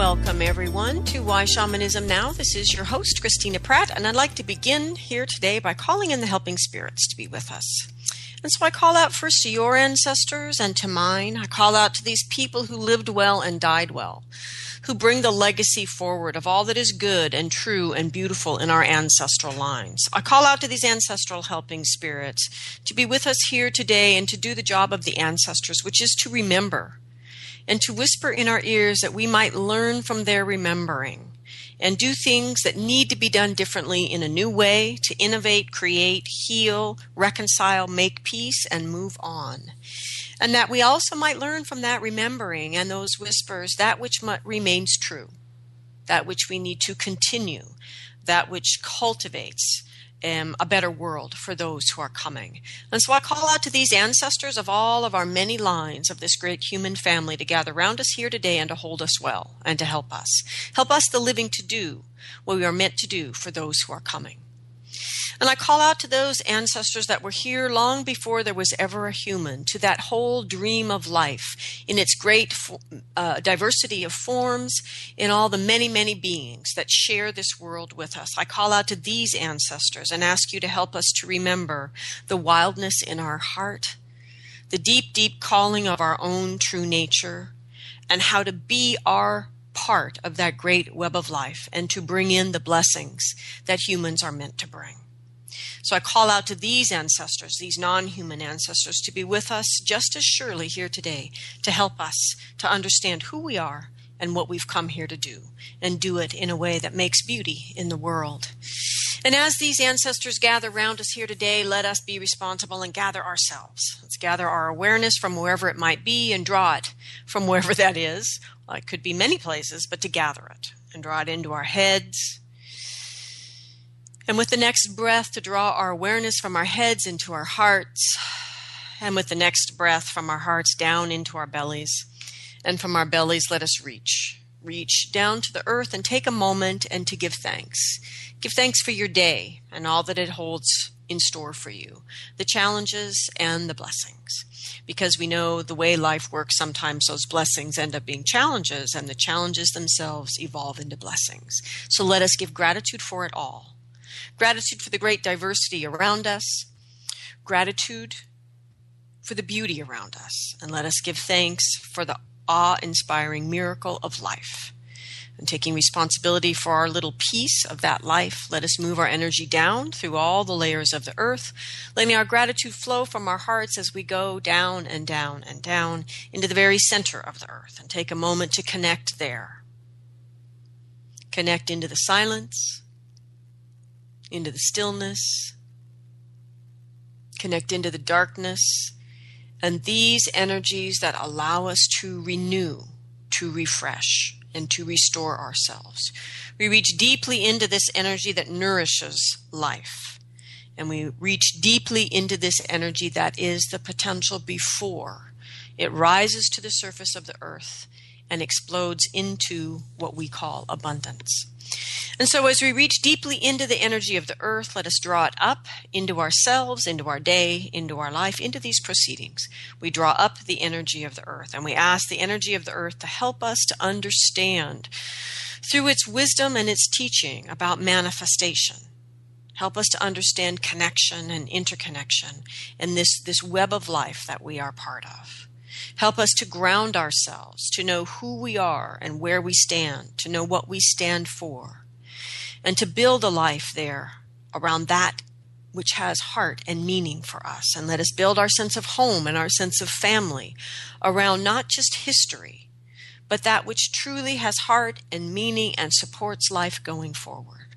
Welcome, everyone, to Why Shamanism Now. This is your host, Christina Pratt, and I'd like to begin here today by calling in the helping spirits to be with us. And so I call out first to your ancestors and to mine. I call out to these people who lived well and died well, who bring the legacy forward of all that is good and true and beautiful in our ancestral lines. I call out to these ancestral helping spirits to be with us here today and to do the job of the ancestors, which is to remember and to whisper in our ears that we might learn from their remembering and do things that need to be done differently in a new way to innovate, create, heal, reconcile, make peace, and move on. And that we also might learn from that remembering and those whispers that which remains true, that which we need to continue, that which cultivates um, a better world for those who are coming. And so I call out to these ancestors of all of our many lines of this great human family to gather round us here today and to hold us well and to help us. Help us, the living, to do what we are meant to do for those who are coming. And I call out to those ancestors that were here long before there was ever a human, to that whole dream of life in its great uh, diversity of forms, in all the many, many beings that share this world with us. I call out to these ancestors and ask you to help us to remember the wildness in our heart, the deep, deep calling of our own true nature, and how to be our part of that great web of life and to bring in the blessings that humans are meant to bring. So I call out to these ancestors, these non human ancestors, to be with us just as surely here today to help us to understand who we are and what we've come here to do, and do it in a way that makes beauty in the world. And as these ancestors gather around us here today, let us be responsible and gather ourselves. Let's gather our awareness from wherever it might be and draw it from wherever that is. Well, it could be many places, but to gather it and draw it into our heads, and with the next breath, to draw our awareness from our heads into our hearts. And with the next breath, from our hearts down into our bellies. And from our bellies, let us reach. Reach down to the earth and take a moment and to give thanks. Give thanks for your day and all that it holds in store for you, the challenges and the blessings. Because we know the way life works, sometimes those blessings end up being challenges, and the challenges themselves evolve into blessings. So let us give gratitude for it all gratitude for the great diversity around us, gratitude for the beauty around us, and let us give thanks for the awe inspiring miracle of life. And taking responsibility for our little piece of that life, let us move our energy down through all the layers of the earth, letting our gratitude flow from our hearts as we go down and down and down into the very center of the earth, and take a moment to connect there. Connect into the silence, into the stillness, connect into the darkness, and these energies that allow us to renew, to refresh, and to restore ourselves. We reach deeply into this energy that nourishes life. And we reach deeply into this energy that is the potential before it rises to the surface of the earth and explodes into what we call abundance. And so, as we reach deeply into the energy of the earth, let us draw it up into ourselves, into our day, into our life, into these proceedings. We draw up the energy of the earth, and we ask the energy of the earth to help us to understand through its wisdom and its teaching about manifestation. Help us to understand connection and interconnection in this, this web of life that we are part of. Help us to ground ourselves, to know who we are and where we stand, to know what we stand for and to build a life there around that which has heart and meaning for us. And let us build our sense of home and our sense of family around not just history, but that which truly has heart and meaning and supports life going forward.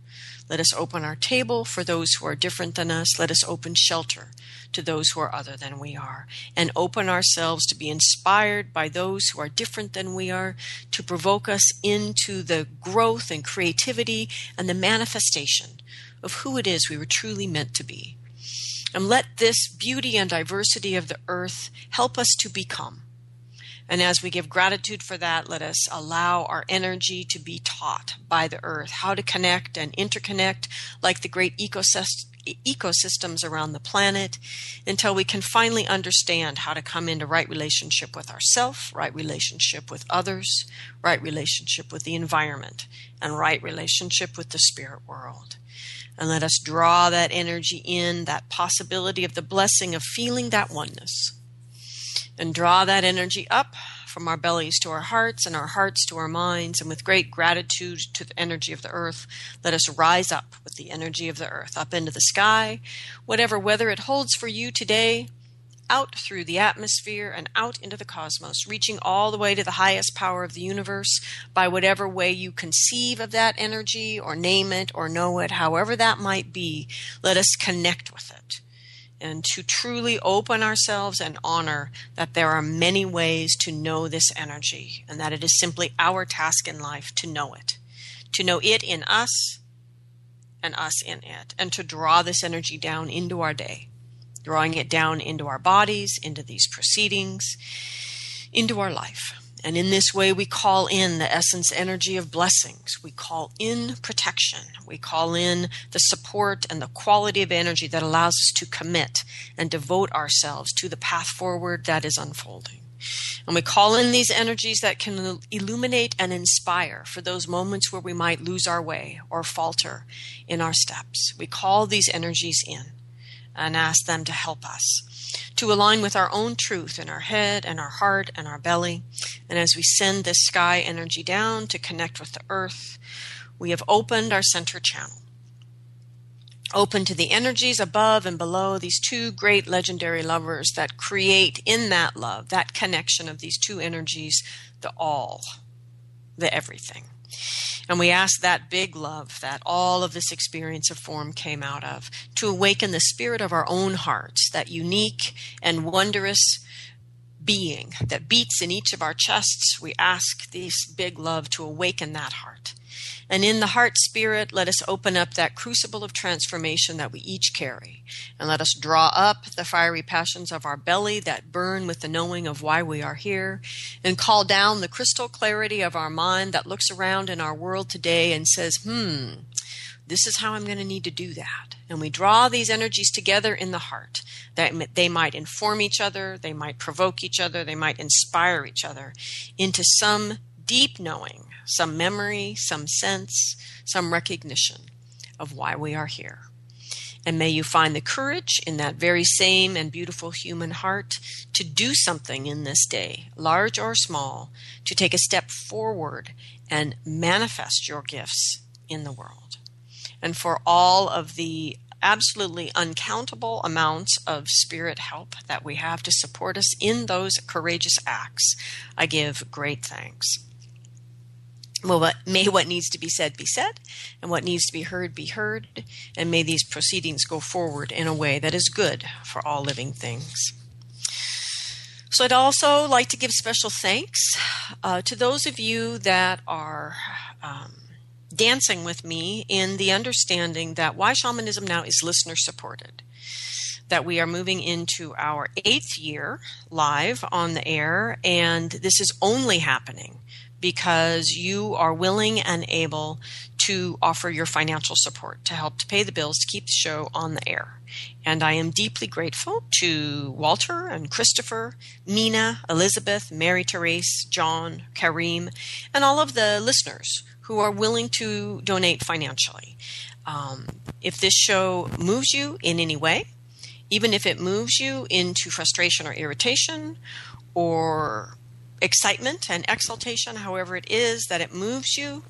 Let us open our table for those who are different than us. Let us open shelter to those who are other than we are, and open ourselves to be inspired by those who are different than we are, to provoke us into the growth and creativity and the manifestation of who it is we were truly meant to be. And let this beauty and diversity of the earth help us to become and as we give gratitude for that, let us allow our energy to be taught by the earth how to connect and interconnect like the great ecosystems around the planet until we can finally understand how to come into right relationship with ourself, right relationship with others, right relationship with the environment, and right relationship with the spirit world. And let us draw that energy in, that possibility of the blessing of feeling that oneness and draw that energy up from our bellies to our hearts and our hearts to our minds. And with great gratitude to the energy of the earth, let us rise up with the energy of the earth up into the sky, whatever weather it holds for you today, out through the atmosphere and out into the cosmos, reaching all the way to the highest power of the universe by whatever way you conceive of that energy or name it or know it, however that might be. Let us connect with it and to truly open ourselves and honor that there are many ways to know this energy and that it is simply our task in life to know it, to know it in us and us in it, and to draw this energy down into our day, drawing it down into our bodies, into these proceedings, into our life. And in this way, we call in the essence energy of blessings. We call in protection. We call in the support and the quality of energy that allows us to commit and devote ourselves to the path forward that is unfolding. And we call in these energies that can illuminate and inspire for those moments where we might lose our way or falter in our steps. We call these energies in and ask them to help us to align with our own truth in our head and our heart and our belly. And as we send this sky energy down to connect with the earth, we have opened our center channel. Open to the energies above and below these two great legendary lovers that create in that love, that connection of these two energies, the all, the everything. And we ask that big love that all of this experience of form came out of to awaken the spirit of our own hearts, that unique and wondrous being that beats in each of our chests. We ask this big love to awaken that heart. And in the heart spirit, let us open up that crucible of transformation that we each carry. And let us draw up the fiery passions of our belly that burn with the knowing of why we are here. And call down the crystal clarity of our mind that looks around in our world today and says, hmm, this is how I'm going to need to do that. And we draw these energies together in the heart that they might inform each other, they might provoke each other, they might inspire each other into some deep knowing some memory, some sense, some recognition of why we are here. And may you find the courage in that very same and beautiful human heart to do something in this day, large or small, to take a step forward and manifest your gifts in the world. And for all of the absolutely uncountable amounts of spirit help that we have to support us in those courageous acts, I give great thanks. Well, what, may what needs to be said be said, and what needs to be heard be heard, and may these proceedings go forward in a way that is good for all living things. So, I'd also like to give special thanks uh, to those of you that are um, dancing with me in the understanding that why shamanism now is listener supported. That we are moving into our eighth year live on the air, and this is only happening because you are willing and able to offer your financial support to help to pay the bills to keep the show on the air. And I am deeply grateful to Walter and Christopher, Mina, Elizabeth, Mary Therese, John, Kareem, and all of the listeners who are willing to donate financially. Um, if this show moves you in any way, even if it moves you into frustration or irritation or excitement and exaltation, however it is that it moves you,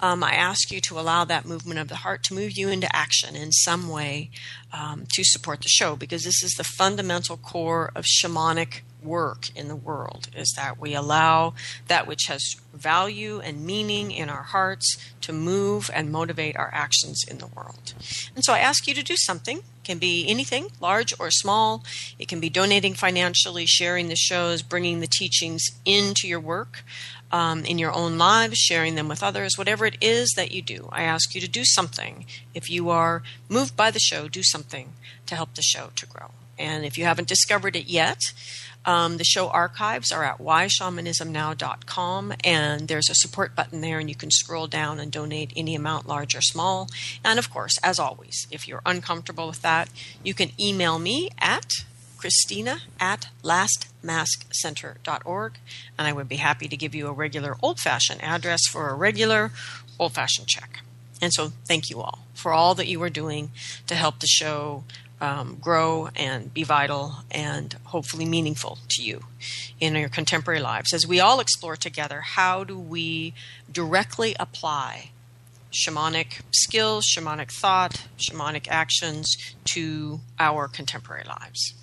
um, I ask you to allow that movement of the heart to move you into action in some way um, to support the show because this is the fundamental core of shamanic work in the world is that we allow that which has value and meaning in our hearts to move and motivate our actions in the world. And so I ask you to do something. It can be anything, large or small. It can be donating financially, sharing the shows, bringing the teachings into your work. Um, in your own lives, sharing them with others, whatever it is that you do, I ask you to do something. If you are moved by the show, do something to help the show to grow. And if you haven't discovered it yet, um, the show archives are at whyshamanismnow.com, and there's a support button there, and you can scroll down and donate any amount, large or small. And of course, as always, if you're uncomfortable with that, you can email me at Christina at lastmaskcenter.org, and I would be happy to give you a regular old fashioned address for a regular old fashioned check. And so, thank you all for all that you are doing to help the show um, grow and be vital and hopefully meaningful to you in your contemporary lives as we all explore together how do we directly apply shamanic skills, shamanic thought, shamanic actions to our contemporary lives.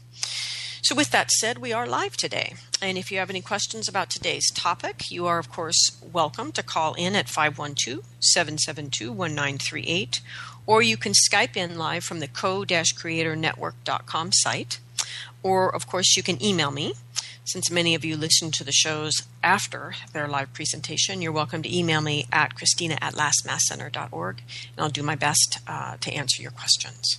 So, with that said, we are live today. And if you have any questions about today's topic, you are, of course, welcome to call in at 512 772 1938 or you can Skype in live from the co-creatornetwork.com site. Or, of course, you can email me. Since many of you listen to the shows after their live presentation, you're welcome to email me at christina at lastmaskcenter.org, and I'll do my best uh, to answer your questions.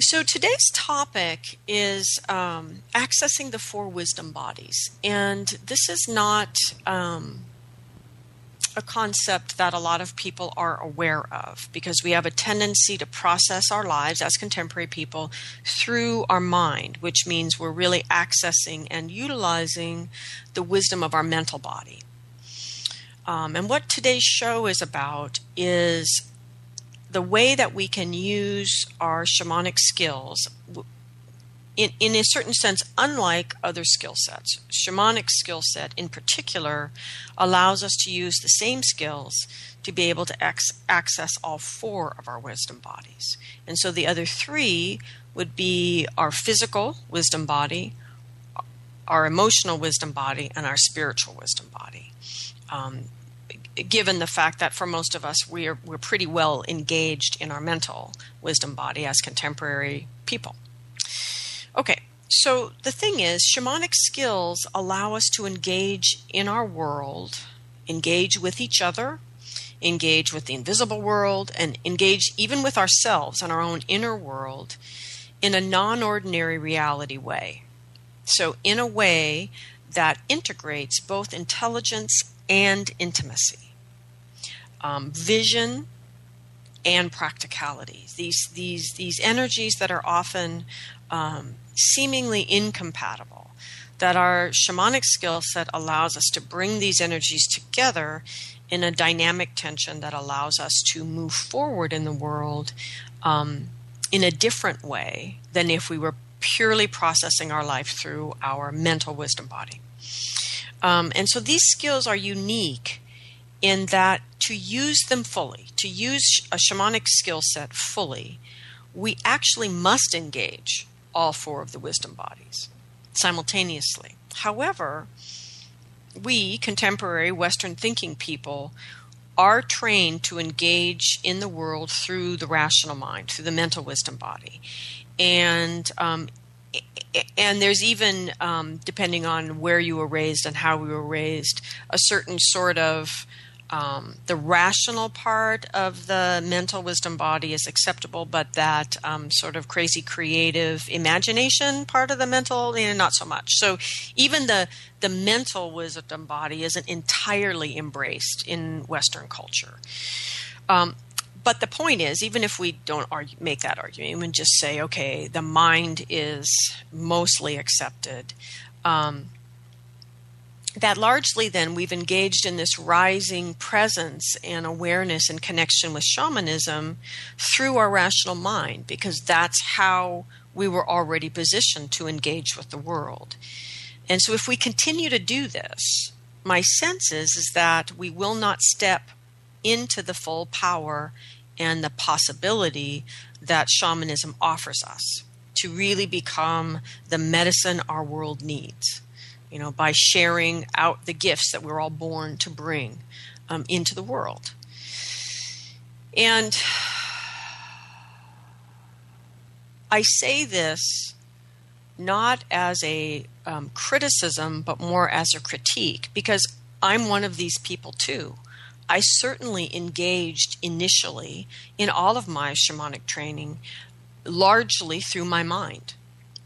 So, today's topic is um, accessing the four wisdom bodies. And this is not um, a concept that a lot of people are aware of because we have a tendency to process our lives as contemporary people through our mind, which means we're really accessing and utilizing the wisdom of our mental body. Um, and what today's show is about is the way that we can use our shamanic skills in, in a certain sense, unlike other skill sets. Shamanic skill set, in particular, allows us to use the same skills to be able to ex- access all four of our wisdom bodies. And so the other three would be our physical wisdom body, our emotional wisdom body, and our spiritual wisdom body. Um, given the fact that for most of us, we're, we're pretty well engaged in our mental wisdom body as contemporary people. Okay, so the thing is, shamanic skills allow us to engage in our world, engage with each other, engage with the invisible world, and engage even with ourselves and our own inner world in a non ordinary reality way. So, in a way that integrates both intelligence and intimacy, um, vision and practicality. These these these energies that are often um, seemingly incompatible. That our shamanic skill set allows us to bring these energies together in a dynamic tension that allows us to move forward in the world um, in a different way than if we were purely processing our life through our mental wisdom body. Um, and so these skills are unique in that to use them fully, to use a shamanic skill set fully, we actually must engage all four of the wisdom bodies simultaneously. However, we, contemporary Western thinking people, are trained to engage in the world through the rational mind, through the mental wisdom body. And um, and there's even, um, depending on where you were raised and how we were raised, a certain sort of um, the rational part of the mental wisdom body is acceptable, but that um, sort of crazy creative imagination part of the mental, you know, not so much. So even the the mental wisdom body isn't entirely embraced in Western culture. Um, but the point is, even if we don't argue, make that argument, even just say, okay, the mind is mostly accepted. Um, that largely then we've engaged in this rising presence and awareness and connection with shamanism through our rational mind because that's how we were already positioned to engage with the world. And so if we continue to do this, my sense is, is that we will not step into the full power and the possibility that shamanism offers us to really become the medicine our world needs. You know, by sharing out the gifts that we're all born to bring um, into the world. And I say this not as a um, criticism, but more as a critique, because I'm one of these people too. I certainly engaged initially in all of my shamanic training largely through my mind.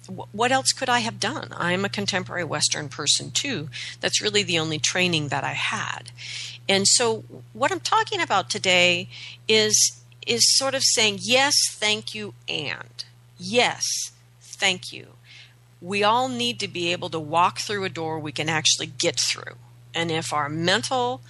What else could I have done? I'm a contemporary Western person too. That's really the only training that I had. And so, what I'm talking about today is, is sort of saying, yes, thank you, and. Yes, thank you. We all need to be able to walk through a door we can actually get through. And if our mental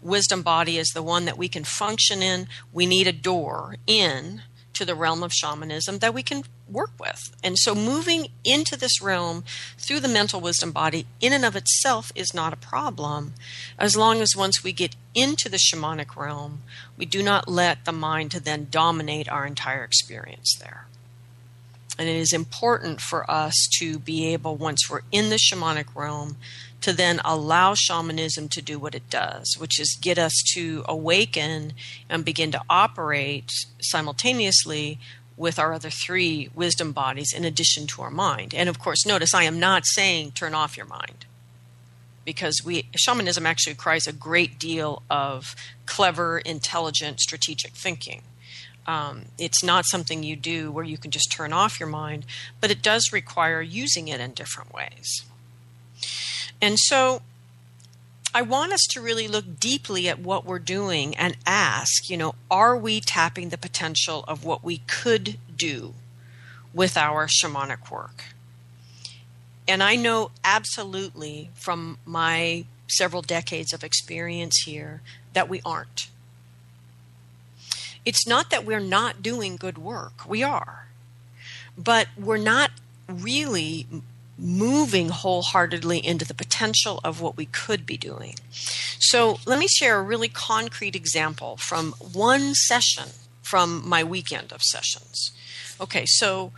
wisdom body is the one that we can function in, we need a door in to the realm of shamanism that we can work with. And so moving into this realm through the mental wisdom body in and of itself is not a problem as long as once we get into the shamanic realm, we do not let the mind to then dominate our entire experience there. And it is important for us to be able, once we're in the shamanic realm, to then allow shamanism to do what it does, which is get us to awaken and begin to operate simultaneously with our other three wisdom bodies in addition to our mind. And of course, notice I am not saying turn off your mind because we shamanism actually requires a great deal of clever, intelligent, strategic thinking. Um, it's not something you do where you can just turn off your mind, but it does require using it in different ways. And so I want us to really look deeply at what we're doing and ask, you know, are we tapping the potential of what we could do with our shamanic work? And I know absolutely from my several decades of experience here that we aren't. It's not that we're not doing good work, we are. But we're not really moving wholeheartedly into the potential of what we could be doing. So, let me share a really concrete example from one session from my weekend of sessions. Okay, so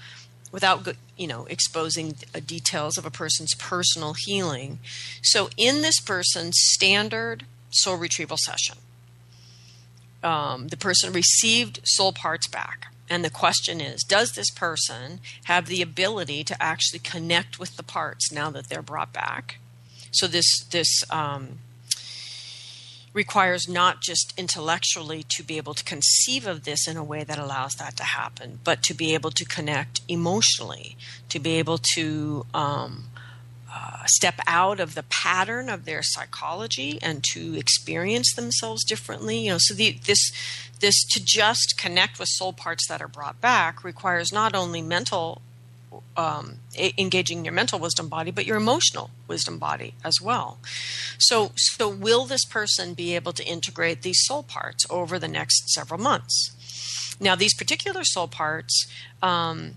without you know exposing details of a person's personal healing. So, in this person's standard soul retrieval session, um, the person received soul parts back. And the question is Does this person have the ability to actually connect with the parts now that they're brought back? So, this, this um, requires not just intellectually to be able to conceive of this in a way that allows that to happen, but to be able to connect emotionally, to be able to um, uh, step out of the pattern of their psychology and to experience themselves differently. You know, so the, this this to just connect with soul parts that are brought back requires not only mental um, engaging your mental wisdom body, but your emotional wisdom body as well. So, so will this person be able to integrate these soul parts over the next several months? Now, these particular soul parts um,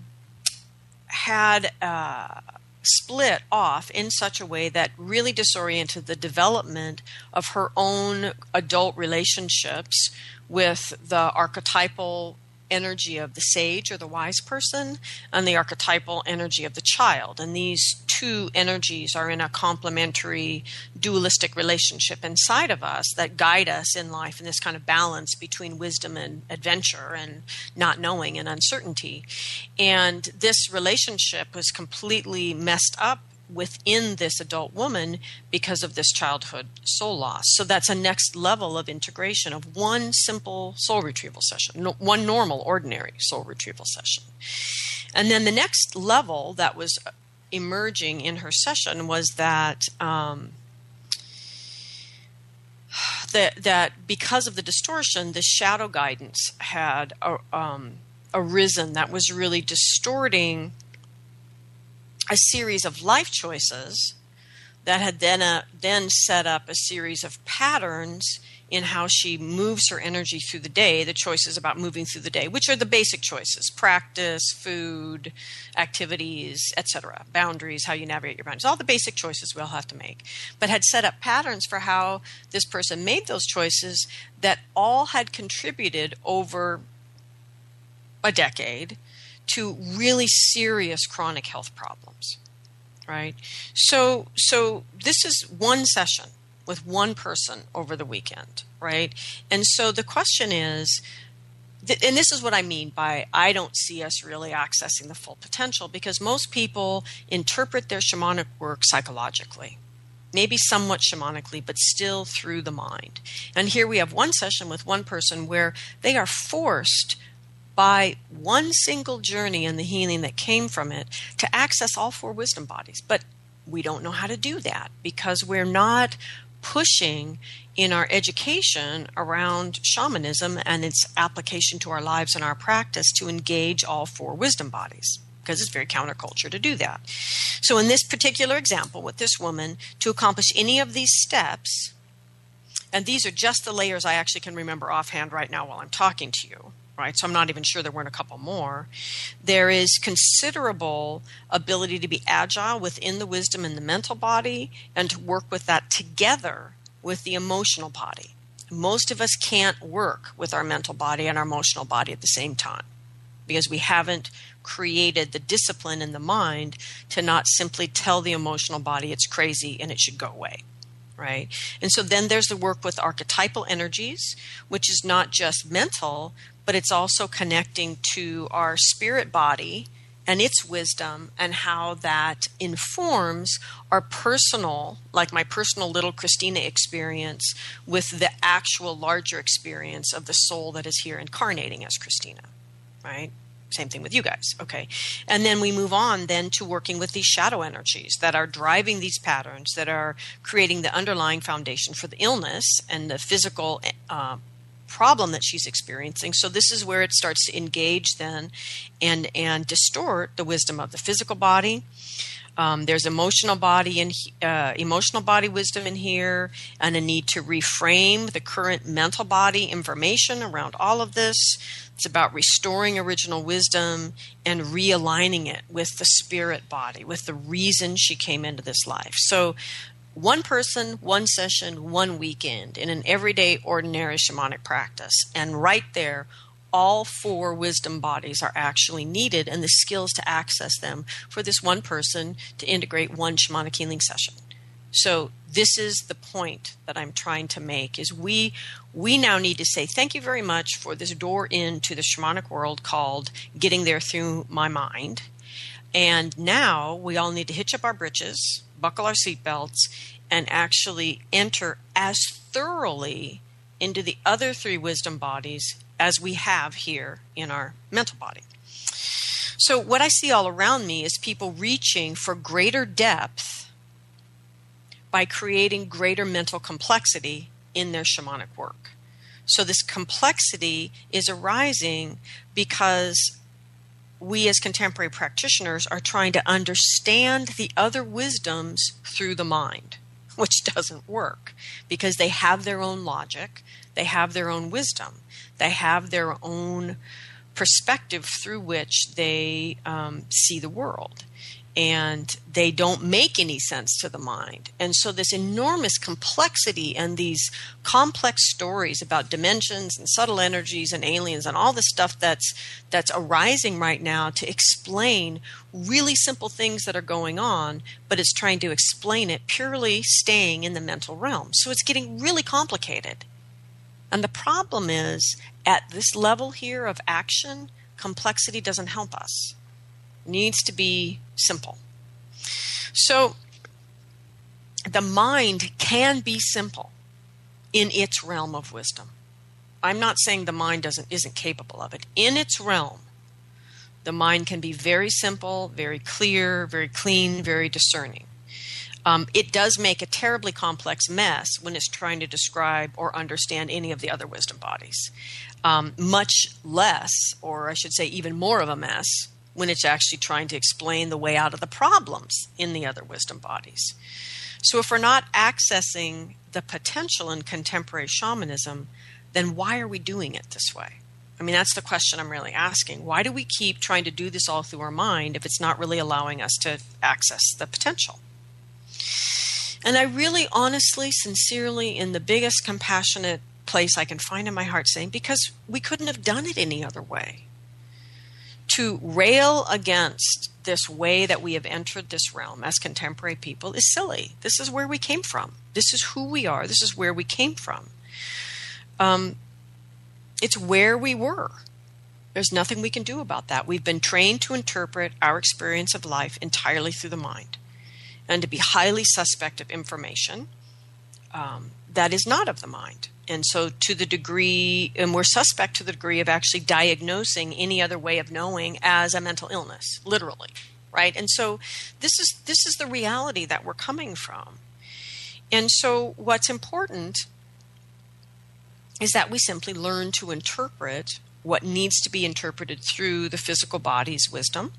had. Uh, split off in such a way that really disoriented the development of her own adult relationships with the archetypal energy of the sage or the wise person and the archetypal energy of the child. And these two energies are in a complementary dualistic relationship inside of us that guide us in life in this kind of balance between wisdom and adventure and not knowing and uncertainty. And this relationship was completely messed up within this adult woman because of this childhood soul loss. So that's a next level of integration of one simple soul retrieval session, one normal, ordinary soul retrieval session. And then the next level that was emerging in her session was that. Um, that, that because of the distortion, the shadow guidance had uh, um, arisen that was really distorting a series of life choices that had then uh, then set up a series of patterns in how she moves her energy through the day the choices about moving through the day which are the basic choices practice food activities etc boundaries how you navigate your boundaries all the basic choices we all have to make but had set up patterns for how this person made those choices that all had contributed over a decade to really serious chronic health problems right so so this is one session with one person over the weekend right and so the question is and this is what I mean by I don't see us really accessing the full potential because most people interpret their shamanic work psychologically, maybe somewhat shamanically, but still through the mind. And here we have one session with one person where they are forced by one single journey and the healing that came from it to access all four wisdom bodies. But we don't know how to do that because we're not pushing in our education around shamanism and its application to our lives and our practice to engage all four wisdom bodies because it's very counterculture to do that. So, in this particular example with this woman, to accomplish any of these steps, and these are just the layers I actually can remember offhand right now while I'm talking to you, right? So I'm not even sure there weren't a couple more. There is considerable ability to be agile within the wisdom and the mental body and to work with that together with the emotional body. Most of us can't work with our mental body and our emotional body at the same time because we haven't created the discipline in the mind to not simply tell the emotional body it's crazy and it should go away right? And so then there's the work with archetypal energies, which is not just mental, but it's also connecting to our spirit body and its wisdom and how that informs our personal, like my personal little Christina experience, with the actual larger experience of the soul that is here incarnating as Christina, right? Same thing with you guys. Okay. And then we move on then to working with these shadow energies that are driving these patterns, that are creating the underlying foundation for the illness and the physical uh, problem that she's experiencing. So this is where it starts to engage then and and distort the wisdom of the physical body. Um, there's emotional body and uh, emotional body wisdom in here, and a need to reframe the current mental body information around all of this. It's about restoring original wisdom and realigning it with the spirit body, with the reason she came into this life. So, one person, one session, one weekend in an everyday, ordinary shamanic practice. And right there, all four wisdom bodies are actually needed and the skills to access them for this one person to integrate one shamanic healing session. So this is the point that I'm trying to make is we we now need to say thank you very much for this door into the shamanic world called getting there through my mind. And now we all need to hitch up our britches buckle our seatbelts, and actually enter as thoroughly into the other three wisdom bodies as we have here in our mental body. So, what I see all around me is people reaching for greater depth by creating greater mental complexity in their shamanic work. So, this complexity is arising because we as contemporary practitioners are trying to understand the other wisdoms through the mind, which doesn't work because they have their own logic, they have their own wisdom, they have their own perspective through which they um, see the world and they don't make any sense to the mind. And so, this enormous complexity and these complex stories about dimensions and subtle energies and aliens and all the stuff that's that's arising right now to explain really simple things that are going on, but it's trying to explain it purely staying in the mental realm. So, it's getting really complicated. And the problem is, at this level here of action, complexity doesn't help us needs to be simple. So the mind can be simple in its realm of wisdom. I'm not saying the mind doesn't isn't capable of it. In its realm, the mind can be very simple, very clear, very clean, very discerning. Um, it does make a terribly complex mess when it's trying to describe or understand any of the other wisdom bodies. Um, much less, or I should say, even more of a mess when it's actually trying to explain the way out of the problems in the other wisdom bodies. So, if we're not accessing the potential in contemporary shamanism, then why are we doing it this way? I mean, that's the question I'm really asking. Why do we keep trying to do this all through our mind if it's not really allowing us to access the potential? And I really, honestly, sincerely, in the biggest compassionate place I can find in my heart, saying, because we couldn't have done it any other way to rail against this way that we have entered this realm as contemporary people is silly. This is where we came from. This is who we are. This is where we came from. Um, it's where we were. There's nothing we can do about that. We've been trained to interpret our experience of life entirely through the mind and to be highly suspect of information um, that is not of the mind. And so, to the degree, and we're suspect to the degree of actually diagnosing any other way of knowing as a mental illness, literally, right? And so, this is this is the reality that we're coming from. And so, what's important is that we simply learn to interpret what needs to be interpreted through the physical body's wisdom,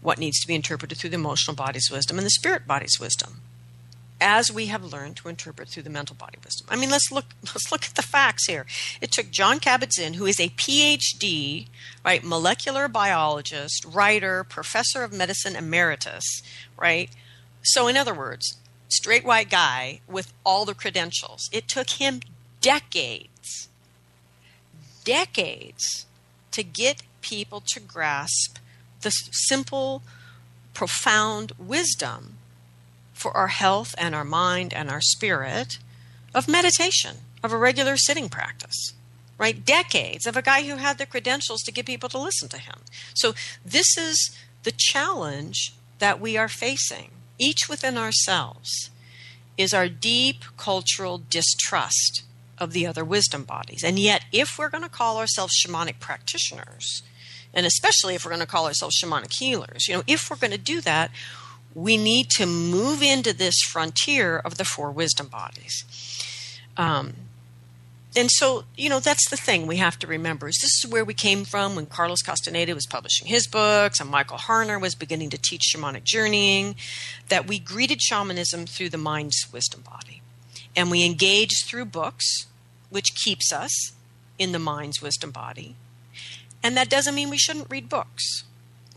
what needs to be interpreted through the emotional body's wisdom, and the spirit body's wisdom as we have learned to interpret through the mental body wisdom. I mean, let's look let's look at the facts here. It took John Kabat-Zinn, who is a PhD, right, molecular biologist, writer, professor of medicine emeritus, right? So in other words, straight white guy with all the credentials. It took him decades decades to get people to grasp the simple profound wisdom for our health and our mind and our spirit of meditation, of a regular sitting practice, right? Decades of a guy who had the credentials to get people to listen to him. So, this is the challenge that we are facing, each within ourselves, is our deep cultural distrust of the other wisdom bodies. And yet, if we're going to call ourselves shamanic practitioners, and especially if we're going to call ourselves shamanic healers, you know, if we're going to do that, we need to move into this frontier of the four wisdom bodies. Um, and so, you know, that's the thing we have to remember is this is where we came from when Carlos Castaneda was publishing his books and Michael Harner was beginning to teach shamanic journeying, that we greeted shamanism through the mind's wisdom body. And we engaged through books, which keeps us in the mind's wisdom body. And that doesn't mean we shouldn't read books.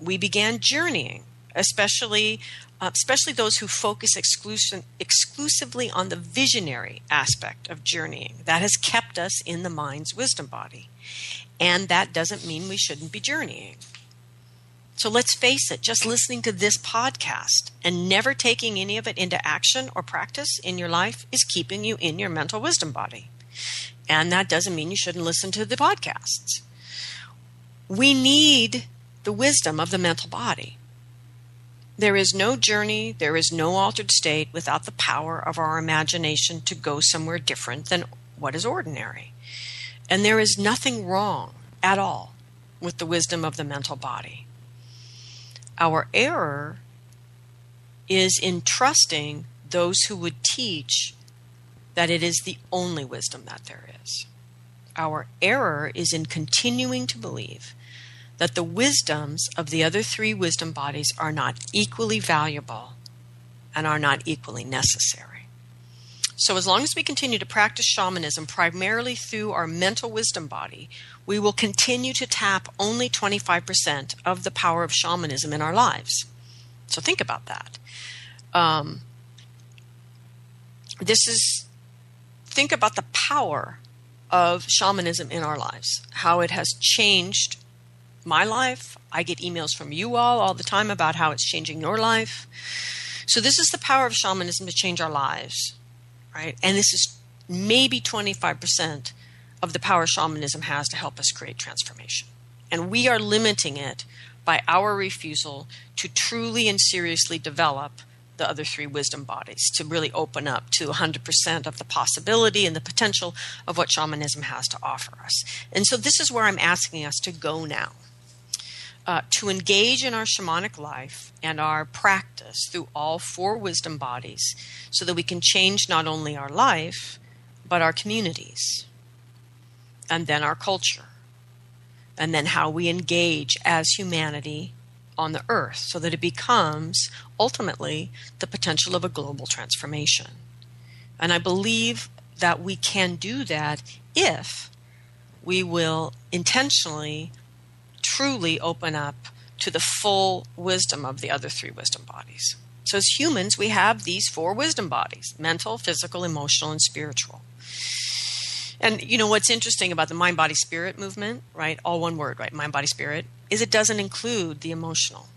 We began journeying especially uh, especially those who focus exclusive, exclusively on the visionary aspect of journeying. That has kept us in the mind's wisdom body. And that doesn't mean we shouldn't be journeying. So let's face it, just listening to this podcast and never taking any of it into action or practice in your life is keeping you in your mental wisdom body. And that doesn't mean you shouldn't listen to the podcasts. We need the wisdom of the mental body. There is no journey, there is no altered state without the power of our imagination to go somewhere different than what is ordinary. And there is nothing wrong at all with the wisdom of the mental body. Our error is in trusting those who would teach that it is the only wisdom that there is. Our error is in continuing to believe that the wisdoms of the other three wisdom bodies are not equally valuable and are not equally necessary. So, as long as we continue to practice shamanism primarily through our mental wisdom body, we will continue to tap only 25% of the power of shamanism in our lives. So, think about that. Um, this is, think about the power of shamanism in our lives, how it has changed my life. I get emails from you all all the time about how it's changing your life. So, this is the power of shamanism to change our lives, right? And this is maybe 25% of the power shamanism has to help us create transformation. And we are limiting it by our refusal to truly and seriously develop the other three wisdom bodies to really open up to 100% of the possibility and the potential of what shamanism has to offer us. And so this is where I'm asking us to go now uh, to engage in our shamanic life and our practice through all four wisdom bodies so that we can change not only our life, but our communities, and then our culture, and then how we engage as humanity on the earth so that it becomes ultimately the potential of a global transformation. And I believe that we can do that if we will intentionally truly open up to the full wisdom of the other three wisdom bodies. So, as humans, we have these four wisdom bodies mental, physical, emotional, and spiritual. And you know what's interesting about the mind body spirit movement, right? All one word, right? Mind body spirit is it doesn't include the emotional.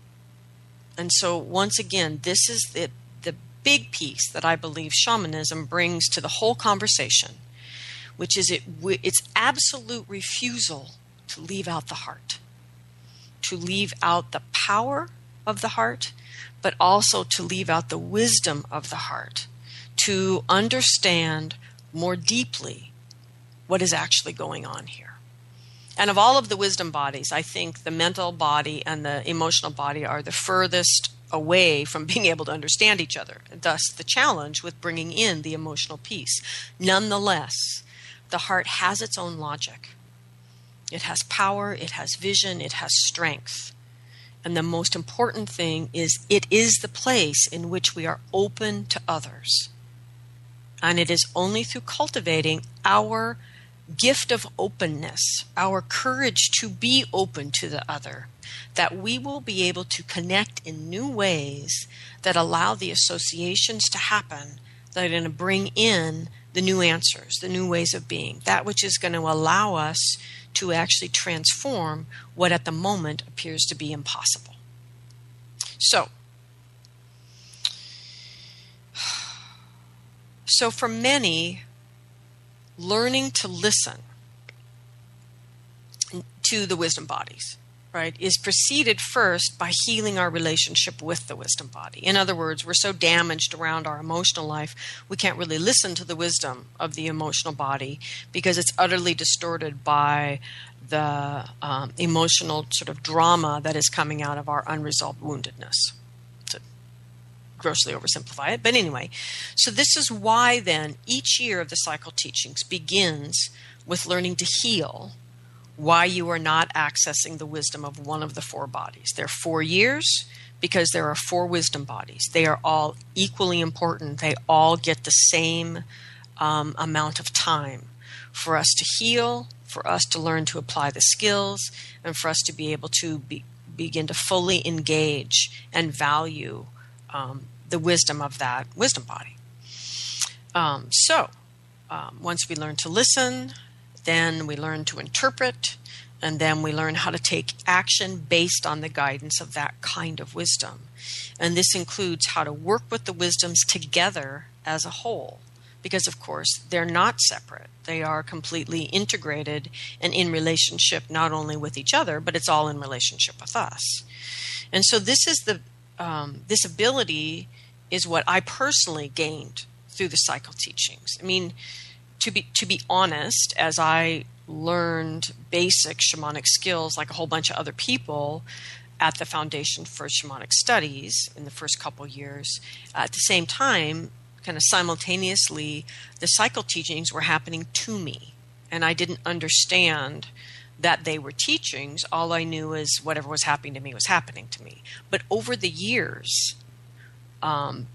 And so once again, this is the the big piece that I believe shamanism brings to the whole conversation, which is it its absolute refusal to leave out the heart. To leave out the power of the heart, but also to leave out the wisdom of the heart, to understand more deeply what is actually going on here. And of all of the wisdom bodies, I think the mental body and the emotional body are the furthest away from being able to understand each other. Thus, the challenge with bringing in the emotional piece. Nonetheless, the heart has its own logic. It has power, it has vision, it has strength. And the most important thing is it is the place in which we are open to others. And it is only through cultivating our gift of openness, our courage to be open to the other, that we will be able to connect in new ways that allow the associations to happen that are going to bring in the new answers, the new ways of being, that which is going to allow us to actually transform what at the moment appears to be impossible. So, so for many, learning to listen to the wisdom bodies right, is preceded first by healing our relationship with the wisdom body. In other words, we're so damaged around our emotional life, we can't really listen to the wisdom of the emotional body because it's utterly distorted by the um, emotional sort of drama that is coming out of our unresolved woundedness. To grossly oversimplify it, but anyway, so this is why then each year of the cycle teachings begins with learning to heal why you are not accessing the wisdom of one of the four bodies. There are four years because there are four wisdom bodies. They are all equally important. They all get the same um, amount of time for us to heal, for us to learn to apply the skills, and for us to be able to be, begin to fully engage and value um, the wisdom of that wisdom body. Um, so, um, once we learn to listen, then we learn to interpret, and then we learn how to take action based on the guidance of that kind of wisdom. And this includes how to work with the wisdoms together as a whole. Because, of course, they're not separate. They are completely integrated and in relationship not only with each other, but it's all in relationship with us. And so, this is the um, this ability is what I personally gained through the cycle teachings. I mean, to be to be honest, as I learned basic shamanic skills like a whole bunch of other people at the Foundation for Shamanic Studies in the first couple years, at the same time, kind of simultaneously, the cycle teachings were happening to me, and I didn't understand that they were teachings. All I knew is whatever was happening to me was happening to me. But over the years, um,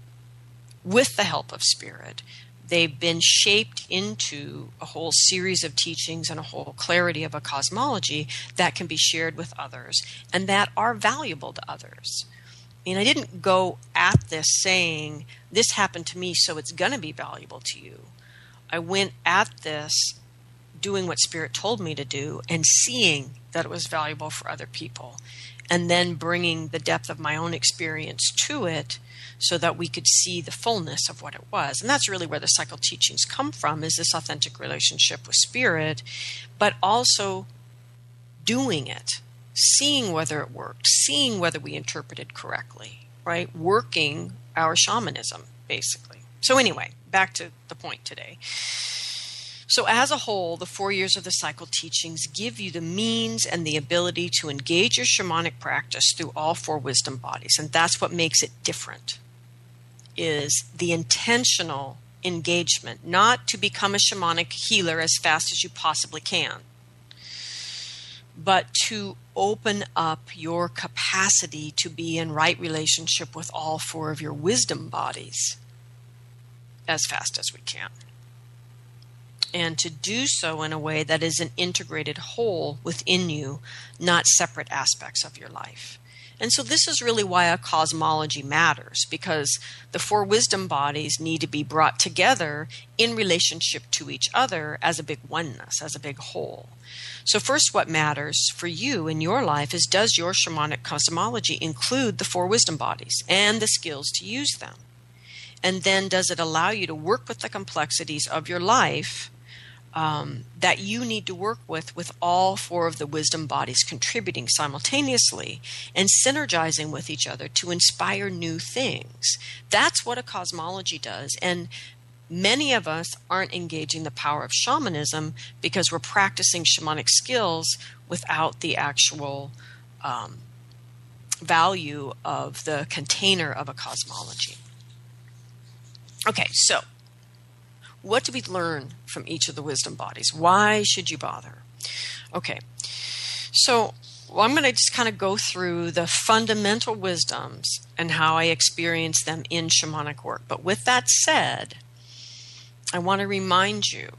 with the help of Spirit, they've been shaped into a whole series of teachings and a whole clarity of a cosmology that can be shared with others and that are valuable to others. I mean, I didn't go at this saying, this happened to me, so it's going to be valuable to you. I went at this doing what Spirit told me to do and seeing that it was valuable for other people, and then bringing the depth of my own experience to it so that we could see the fullness of what it was. And that's really where the cycle teachings come from is this authentic relationship with spirit, but also doing it, seeing whether it worked, seeing whether we interpreted correctly, right? Working our shamanism basically. So anyway, back to the point today. So, as a whole, the four years of the cycle teachings give you the means and the ability to engage your shamanic practice through all four wisdom bodies. And that's what makes it different is the intentional engagement, not to become a shamanic healer as fast as you possibly can, but to open up your capacity to be in right relationship with all four of your wisdom bodies as fast as we can. And to do so in a way that is an integrated whole within you, not separate aspects of your life. And so this is really why a cosmology matters because the four wisdom bodies need to be brought together in relationship to each other as a big oneness, as a big whole. So, first, what matters for you in your life is does your shamanic cosmology include the four wisdom bodies and the skills to use them? And then, does it allow you to work with the complexities of your life um, that you need to work with, with all four of the wisdom bodies contributing simultaneously and synergizing with each other to inspire new things? That's what a cosmology does. And many of us aren't engaging the power of shamanism because we're practicing shamanic skills without the actual um, value of the container of a cosmology. Okay, so what do we learn from each of the wisdom bodies? Why should you bother? Okay, so well, I'm going to just kind of go through the fundamental wisdoms and how I experience them in shamanic work. But with that said, I want to remind you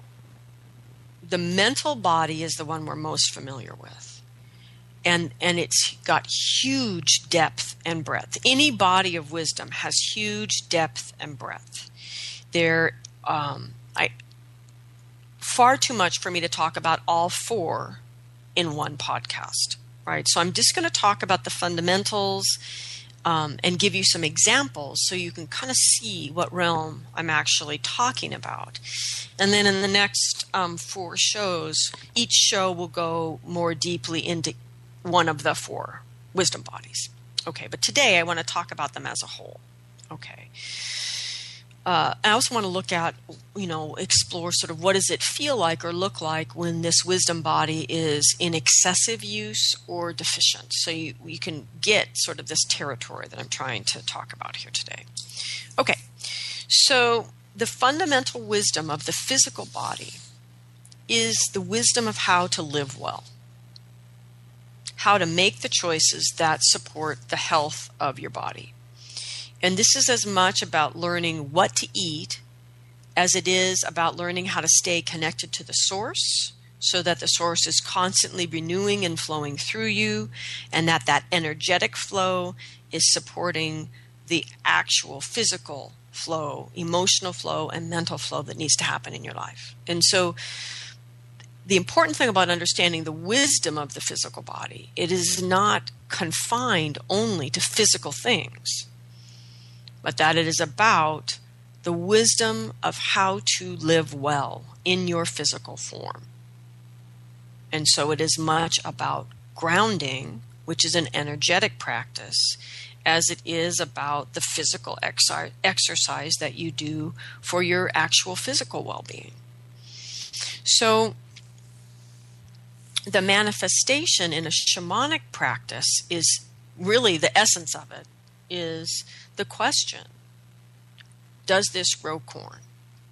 the mental body is the one we're most familiar with. And, and it's got huge depth and breadth. Any body of wisdom has huge depth and breadth. There, um, I, far too much for me to talk about all four in one podcast, right? So I'm just going to talk about the fundamentals um, and give you some examples so you can kind of see what realm I'm actually talking about. And then in the next um, four shows, each show will go more deeply into one of the four wisdom bodies. Okay, but today I want to talk about them as a whole. Okay uh, I also want to look at, you know, explore sort of what does it feel like or look like when this wisdom body is in excessive use or deficient. So you, you can get sort of this territory that I'm trying to talk about here today. Okay, so the fundamental wisdom of the physical body is the wisdom of how to live well, how to make the choices that support the health of your body. And this is as much about learning what to eat as it is about learning how to stay connected to the source so that the source is constantly renewing and flowing through you and that that energetic flow is supporting the actual physical flow, emotional flow and mental flow that needs to happen in your life. And so the important thing about understanding the wisdom of the physical body, it is not confined only to physical things but that it is about the wisdom of how to live well in your physical form. And so it is much about grounding, which is an energetic practice, as it is about the physical exercise that you do for your actual physical well being. So, the manifestation in a shamanic practice is really the essence of it is the question Does this grow corn?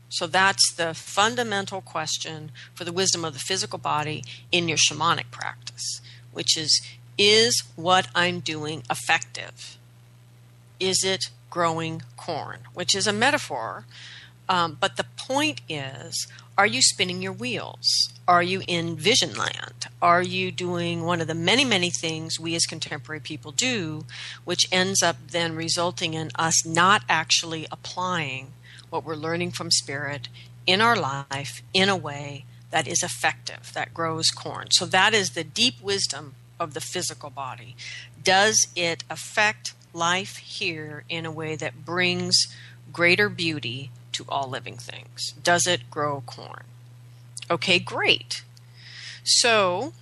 So that's the fundamental question for the wisdom of the physical body in your shamanic practice, which is Is what I'm doing effective? Is it growing corn? Which is a metaphor. Um, but the point is are you spinning your wheels? Are you in vision land? Are you doing one of the many, many things we as contemporary people do, which ends up then resulting in us not actually applying what we're learning from spirit in our life in a way that is effective, that grows corn? So that is the deep wisdom of the physical body. Does it affect life here in a way that brings greater beauty to all living things? Does it grow corn? Okay, great. So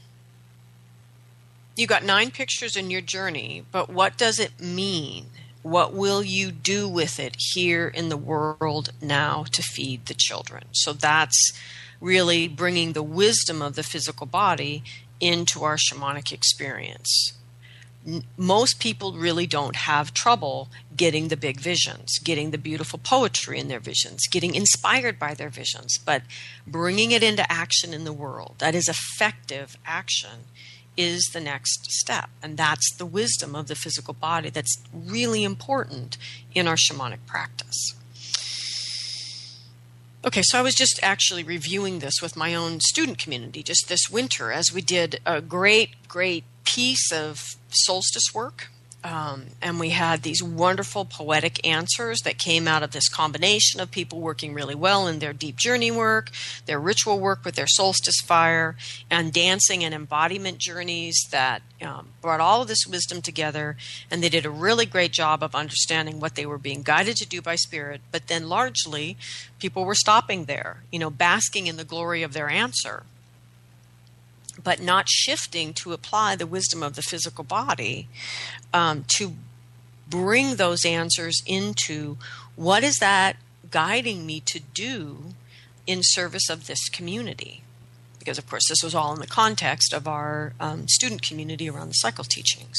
you got nine pictures in your journey, but what does it mean? What will you do with it here in the world now to feed the children? So that's really bringing the wisdom of the physical body into our shamanic experience most people really don't have trouble getting the big visions, getting the beautiful poetry in their visions, getting inspired by their visions, but bringing it into action in the world, that is effective action, is the next step. And that's the wisdom of the physical body that's really important in our shamanic practice. Okay, so I was just actually reviewing this with my own student community just this winter as we did a great, great piece of solstice work um, and we had these wonderful poetic answers that came out of this combination of people working really well in their deep journey work, their ritual work with their solstice fire, and dancing and embodiment journeys that um, brought all of this wisdom together. And they did a really great job of understanding what they were being guided to do by spirit. But then largely, people were stopping there, you know, basking in the glory of their answer but not shifting to apply the wisdom of the physical body um, to bring those answers into what is that guiding me to do in service of this community because of course this was all in the context of our um, student community around the cycle teachings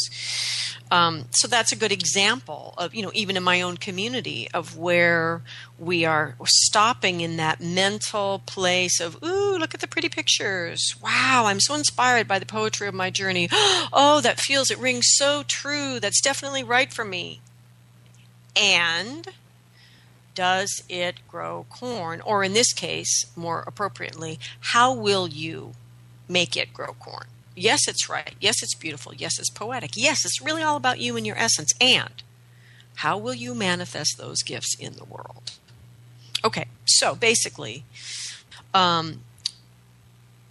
um, so that's a good example of, you know, even in my own community of where we are stopping in that mental place of, ooh, look at the pretty pictures. Wow, I'm so inspired by the poetry of my journey. Oh, that feels, it rings so true. That's definitely right for me. And does it grow corn? Or in this case, more appropriately, how will you make it grow corn? Yes, it's right. Yes, it's beautiful. Yes, it's poetic. Yes, it's really all about you and your essence. And how will you manifest those gifts in the world? Okay, so basically, um,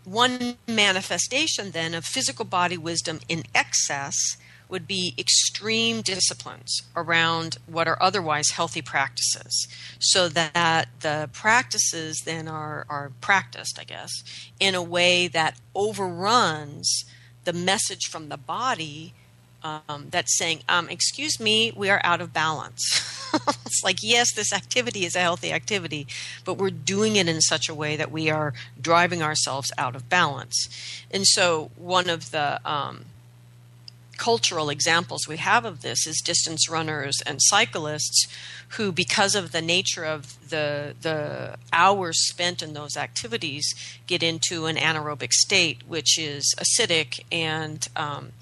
one manifestation then of physical body wisdom in excess would be extreme disciplines around what are otherwise healthy practices so that the practices then are, are practiced, I guess, in a way that overruns the message from the body um, that's saying, um, Excuse me, we are out of balance. it's like, yes, this activity is a healthy activity, but we're doing it in such a way that we are driving ourselves out of balance. And so, one of the um, cultural examples we have of this is distance runners and cyclists who because of the nature of the the hours spent in those activities get into an anaerobic state which is acidic and um,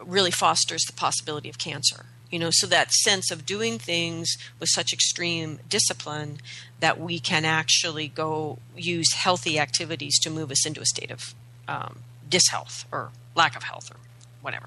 really fosters the possibility of cancer. You know so that sense of doing things with such extreme discipline that we can actually go use healthy activities to move us into a state of um, dishealth or lack of health or whatever.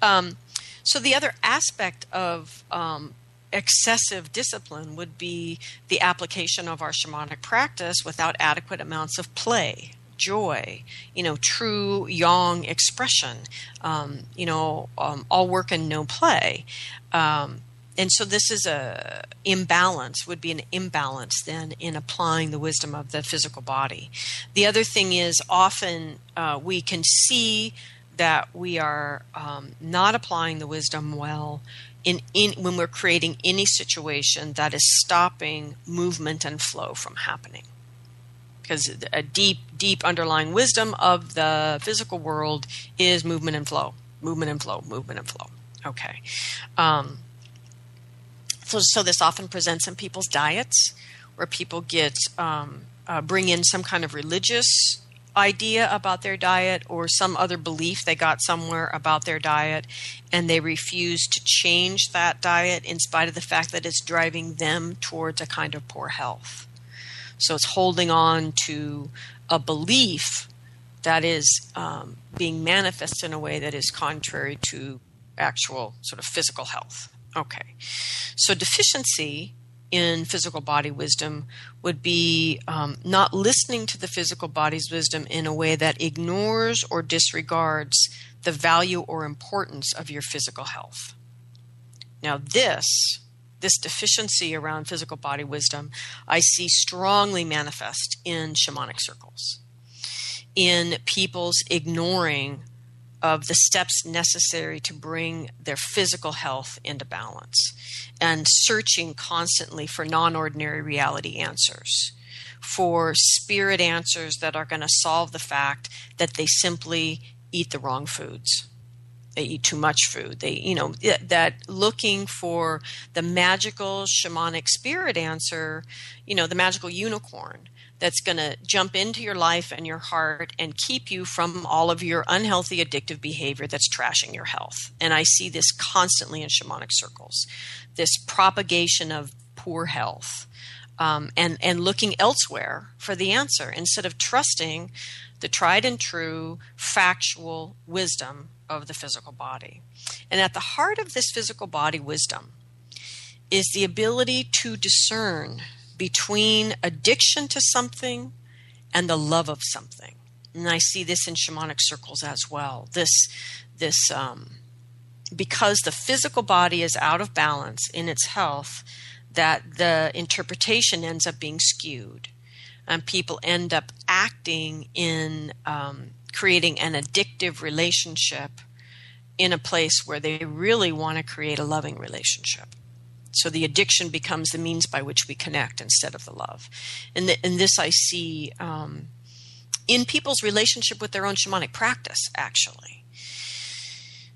Um, so the other aspect of um, excessive discipline would be the application of our shamanic practice without adequate amounts of play joy you know true yang expression um, you know um, all work and no play um, and so this is a imbalance would be an imbalance then in applying the wisdom of the physical body the other thing is often uh, we can see that we are um, not applying the wisdom well in, in when we're creating any situation that is stopping movement and flow from happening. Because a deep deep underlying wisdom of the physical world is movement and flow movement and flow movement and flow. Okay. Um, so, so this often presents in people's diets where people get um, uh, bring in some kind of religious idea about their diet or some other belief they got somewhere about their diet and they refuse to change that diet in spite of the fact that it's driving them towards a kind of poor health. So it's holding on to a belief that is um, being manifested in a way that is contrary to actual sort of physical health. Okay. So deficiency in physical body wisdom would be um, not listening to the physical body's wisdom in a way that ignores or disregards the value or importance of your physical health. Now, this this deficiency around physical body wisdom, I see strongly manifest in shamanic circles, in people's ignoring of the steps necessary to bring their physical health into balance and searching constantly for non ordinary reality answers, for spirit answers that are going to solve the fact that they simply eat the wrong foods. They eat too much food. They, you know, that looking for the magical shamanic spirit answer, you know, the magical unicorn that's going to jump into your life and your heart and keep you from all of your unhealthy addictive behavior that's trashing your health. And I see this constantly in shamanic circles this propagation of poor health um, and, and looking elsewhere for the answer instead of trusting the tried and true factual wisdom of the physical body. And at the heart of this physical body wisdom is the ability to discern between addiction to something and the love of something. And I see this in shamanic circles as well. This, this, um, because the physical body is out of balance in its health, that the interpretation ends up being skewed, and people end up acting in um, creating an addictive relationship in a place where they really want to create a loving relationship. So the addiction becomes the means by which we connect instead of the love. And, the, and this I see um, in people's relationship with their own shamanic practice, actually.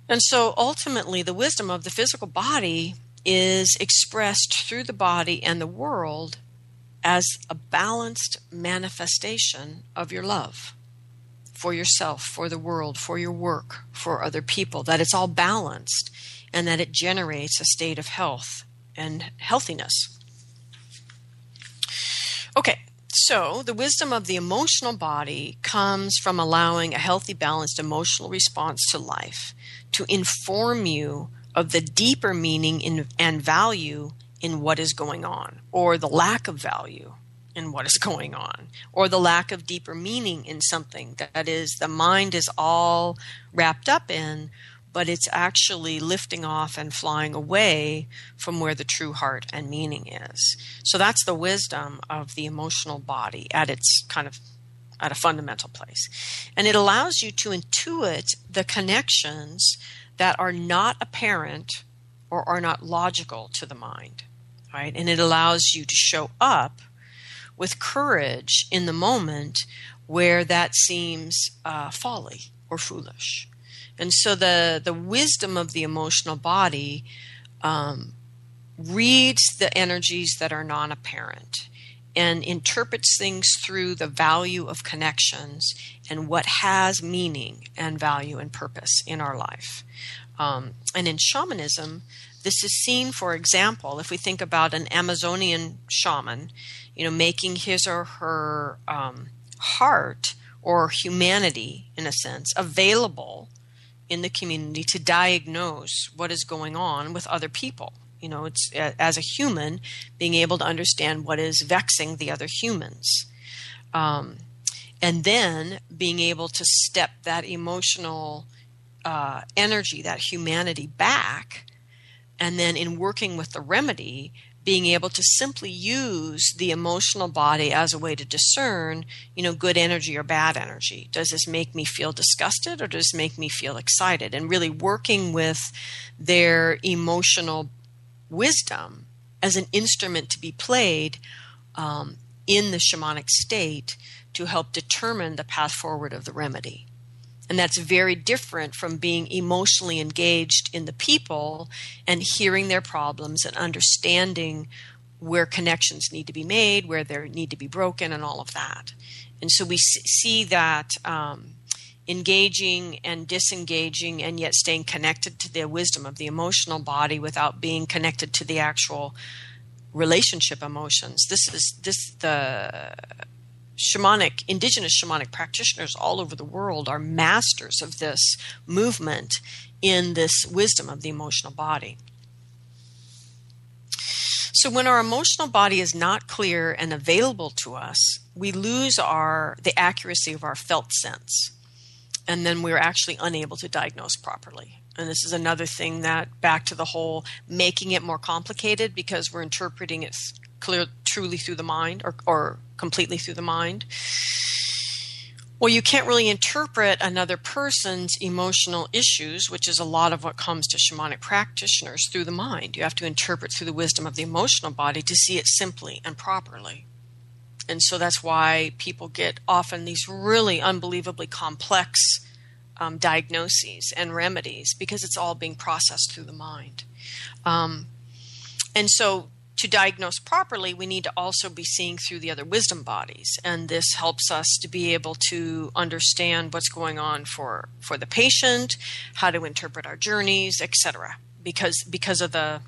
And so ultimately, the wisdom of the physical body is expressed through the body and the world as a balanced manifestation of your love for yourself, for the world, for your work, for other people, that it's all balanced and that it generates a state of health and healthiness. Okay, so the wisdom of the emotional body comes from allowing a healthy, balanced emotional response to life to inform you of the deeper meaning in, and value in what is going on, or the lack of value in what is going on, or the lack of deeper meaning in something that is the mind is all wrapped up in, but it's actually lifting off and flying away from where the true heart and meaning is. So that's the wisdom of the emotional body at its kind of at a fundamental place. And it allows you to intuit the connections that are not apparent or are not logical to the mind. Right? And it allows you to show up with courage in the moment where that seems uh, folly or foolish. And so the, the wisdom of the emotional body um, reads the energies that are non apparent and interprets things through the value of connections and what has meaning and value and purpose in our life. Um, and in shamanism, this is seen, for example, if we think about an Amazonian shaman, you know, making his or her um, heart or humanity, in a sense, available in the community to diagnose what is going on with other people. You know, it's as a human being able to understand what is vexing the other humans. Um, and then being able to step that emotional uh, energy, that humanity back, and then in working with the remedy, being able to simply use the emotional body as a way to discern, you know, good energy or bad energy. Does this make me feel disgusted or does this make me feel excited? And really working with their emotional wisdom as an instrument to be played um, in the shamanic state to help determine the path forward of the remedy. And that's very different from being emotionally engaged in the people and hearing their problems and understanding where connections need to be made, where they need to be broken, and all of that. And so we see that um, engaging and disengaging and yet staying connected to the wisdom of the emotional body without being connected to the actual relationship emotions. This is this the shamanic, indigenous shamanic practitioners all over the world are masters of this movement in this wisdom of the emotional body. So when our emotional body is not clear and available to us, we lose our the accuracy of our felt sense. And then we're actually unable to diagnose properly. And this is another thing that back to the whole making it more complicated because we're interpreting it clear truly through the mind or, or completely through the mind. Well, you can't really interpret another person's emotional issues, which is a lot of what comes to shamanic practitioners through the mind. You have to interpret through the wisdom of the emotional body to see it simply and properly. And so that's why people get often these really unbelievably complex um, diagnoses and remedies because it's all being processed through the mind. Um, and so to diagnose properly, we need to also be seeing through the other wisdom bodies, and this helps us to be able to understand what's going on for for the patient, how to interpret our journeys, etc. Because because of the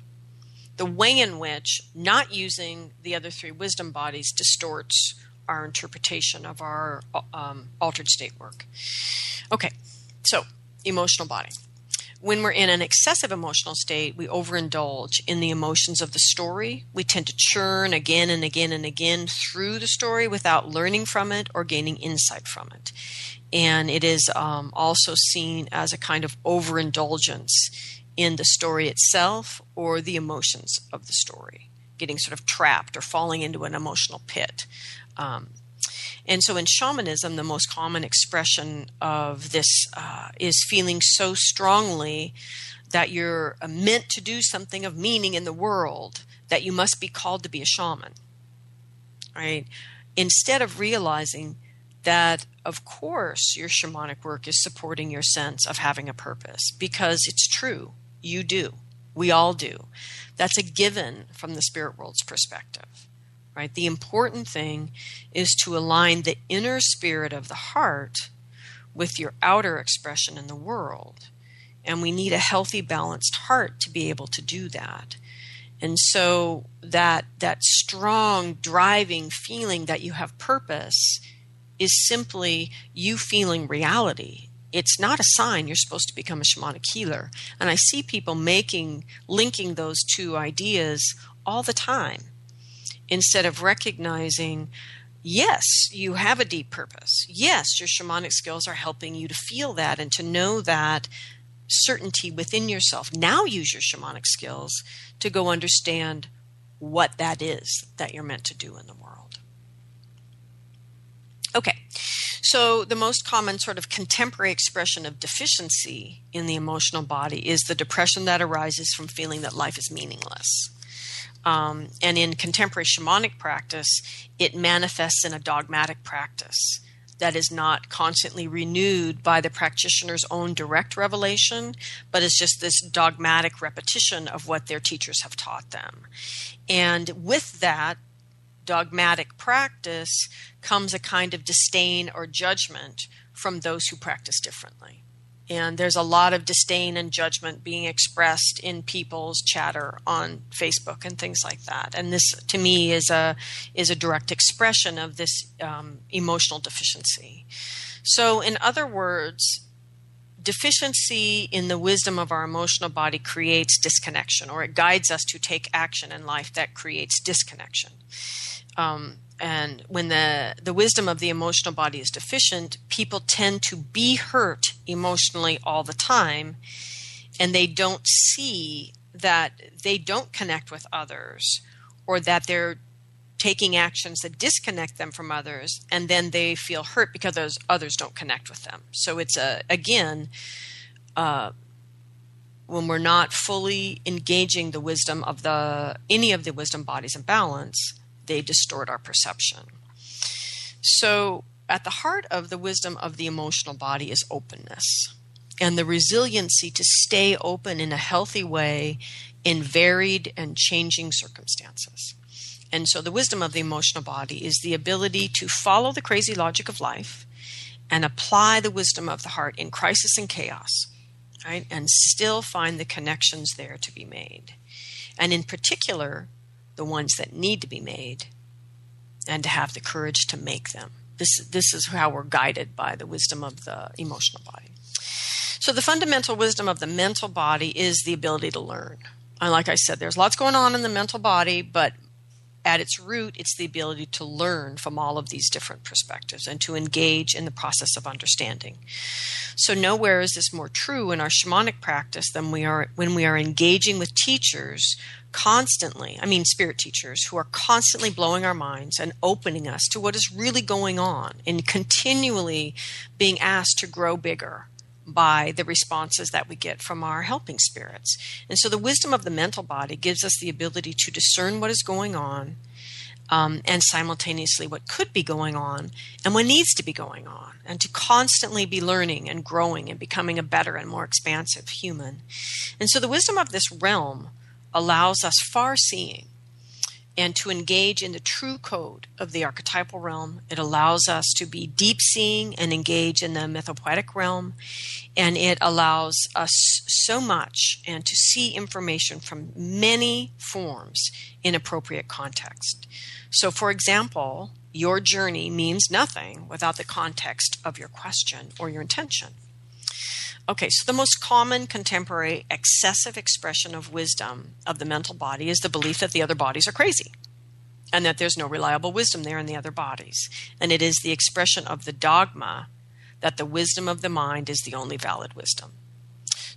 the way in which not using the other three wisdom bodies distorts our interpretation of our um, altered state work. Okay, so emotional body. When we're in an excessive emotional state, we overindulge in the emotions of the story. We tend to churn again and again and again through the story without learning from it or gaining insight from it. And it is um, also seen as a kind of overindulgence in the story itself or the emotions of the story, getting sort of trapped or falling into an emotional pit. Um, and so in shamanism, the most common expression of this uh, is feeling so strongly that you're uh, meant to do something of meaning in the world that you must be called to be a shaman. Right? Instead of realizing that, of course, your shamanic work is supporting your sense of having a purpose because it's true. You do. We all do. That's a given from the spirit world's perspective right? The important thing is to align the inner spirit of the heart with your outer expression in the world. And we need a healthy, balanced heart to be able to do that. And so that that strong driving feeling that you have purpose is simply you feeling reality. It's not a sign you're supposed to become a shamanic healer. And I see people making linking those two ideas all the time instead of recognizing yes, you have a deep purpose. Yes, your shamanic skills are helping you to feel that and to know that certainty within yourself. Now use your shamanic skills to go understand what that is that you're meant to do in the world. Okay, so the most common sort of contemporary expression of deficiency in the emotional body is the depression that arises from feeling that life is meaningless. Um, and in contemporary shamanic practice, it manifests in a dogmatic practice that is not constantly renewed by the practitioner's own direct revelation, but is just this dogmatic repetition of what their teachers have taught them. And with that dogmatic practice comes a kind of disdain or judgment from those who practice differently and there's a lot of disdain and judgment being expressed in people's chatter on Facebook and things like that. And this, to me, is a is a direct expression of this um, emotional deficiency. So, in other words, deficiency in the wisdom of our emotional body creates disconnection, or it guides us to take action in life that creates disconnection. Um, and when the the wisdom of the emotional body is deficient people tend to be hurt emotionally all the time and they don't see that they don't connect with others or that they're taking actions that disconnect them from others and then they feel hurt because those others don't connect with them so it's a again uh, when we're not fully engaging the wisdom of the any of the wisdom bodies in balance they distort our perception. So, at the heart of the wisdom of the emotional body is openness and the resiliency to stay open in a healthy way in varied and changing circumstances. And so, the wisdom of the emotional body is the ability to follow the crazy logic of life and apply the wisdom of the heart in crisis and chaos, right? And still find the connections there to be made. And in particular, the ones that need to be made and to have the courage to make them. This, this is how we're guided by the wisdom of the emotional body. So, the fundamental wisdom of the mental body is the ability to learn. And like I said, there's lots going on in the mental body, but at its root, it's the ability to learn from all of these different perspectives and to engage in the process of understanding. So, nowhere is this more true in our shamanic practice than we are when we are engaging with teachers constantly, I mean, spirit teachers who are constantly blowing our minds and opening us to what is really going on and continually being asked to grow bigger by the responses that we get from our helping spirits. And so the wisdom of the mental body gives us the ability to discern what is going on um, and simultaneously what could be going on and what needs to be going on, and to constantly be learning and growing and becoming a better and more expansive human. And so the wisdom of this realm allows us far seeing and to engage in the true code of the archetypal realm. It allows us to be deep seeing and engage in the mythopoetic realm. And it allows us so much and to see information from many forms in appropriate context. So, for example, your journey means nothing without the context of your question or your intention. Okay, so the most common contemporary excessive expression of wisdom of the mental body is the belief that the other bodies are crazy and that there's no reliable wisdom there in the other bodies. And it is the expression of the dogma that the wisdom of the mind is the only valid wisdom.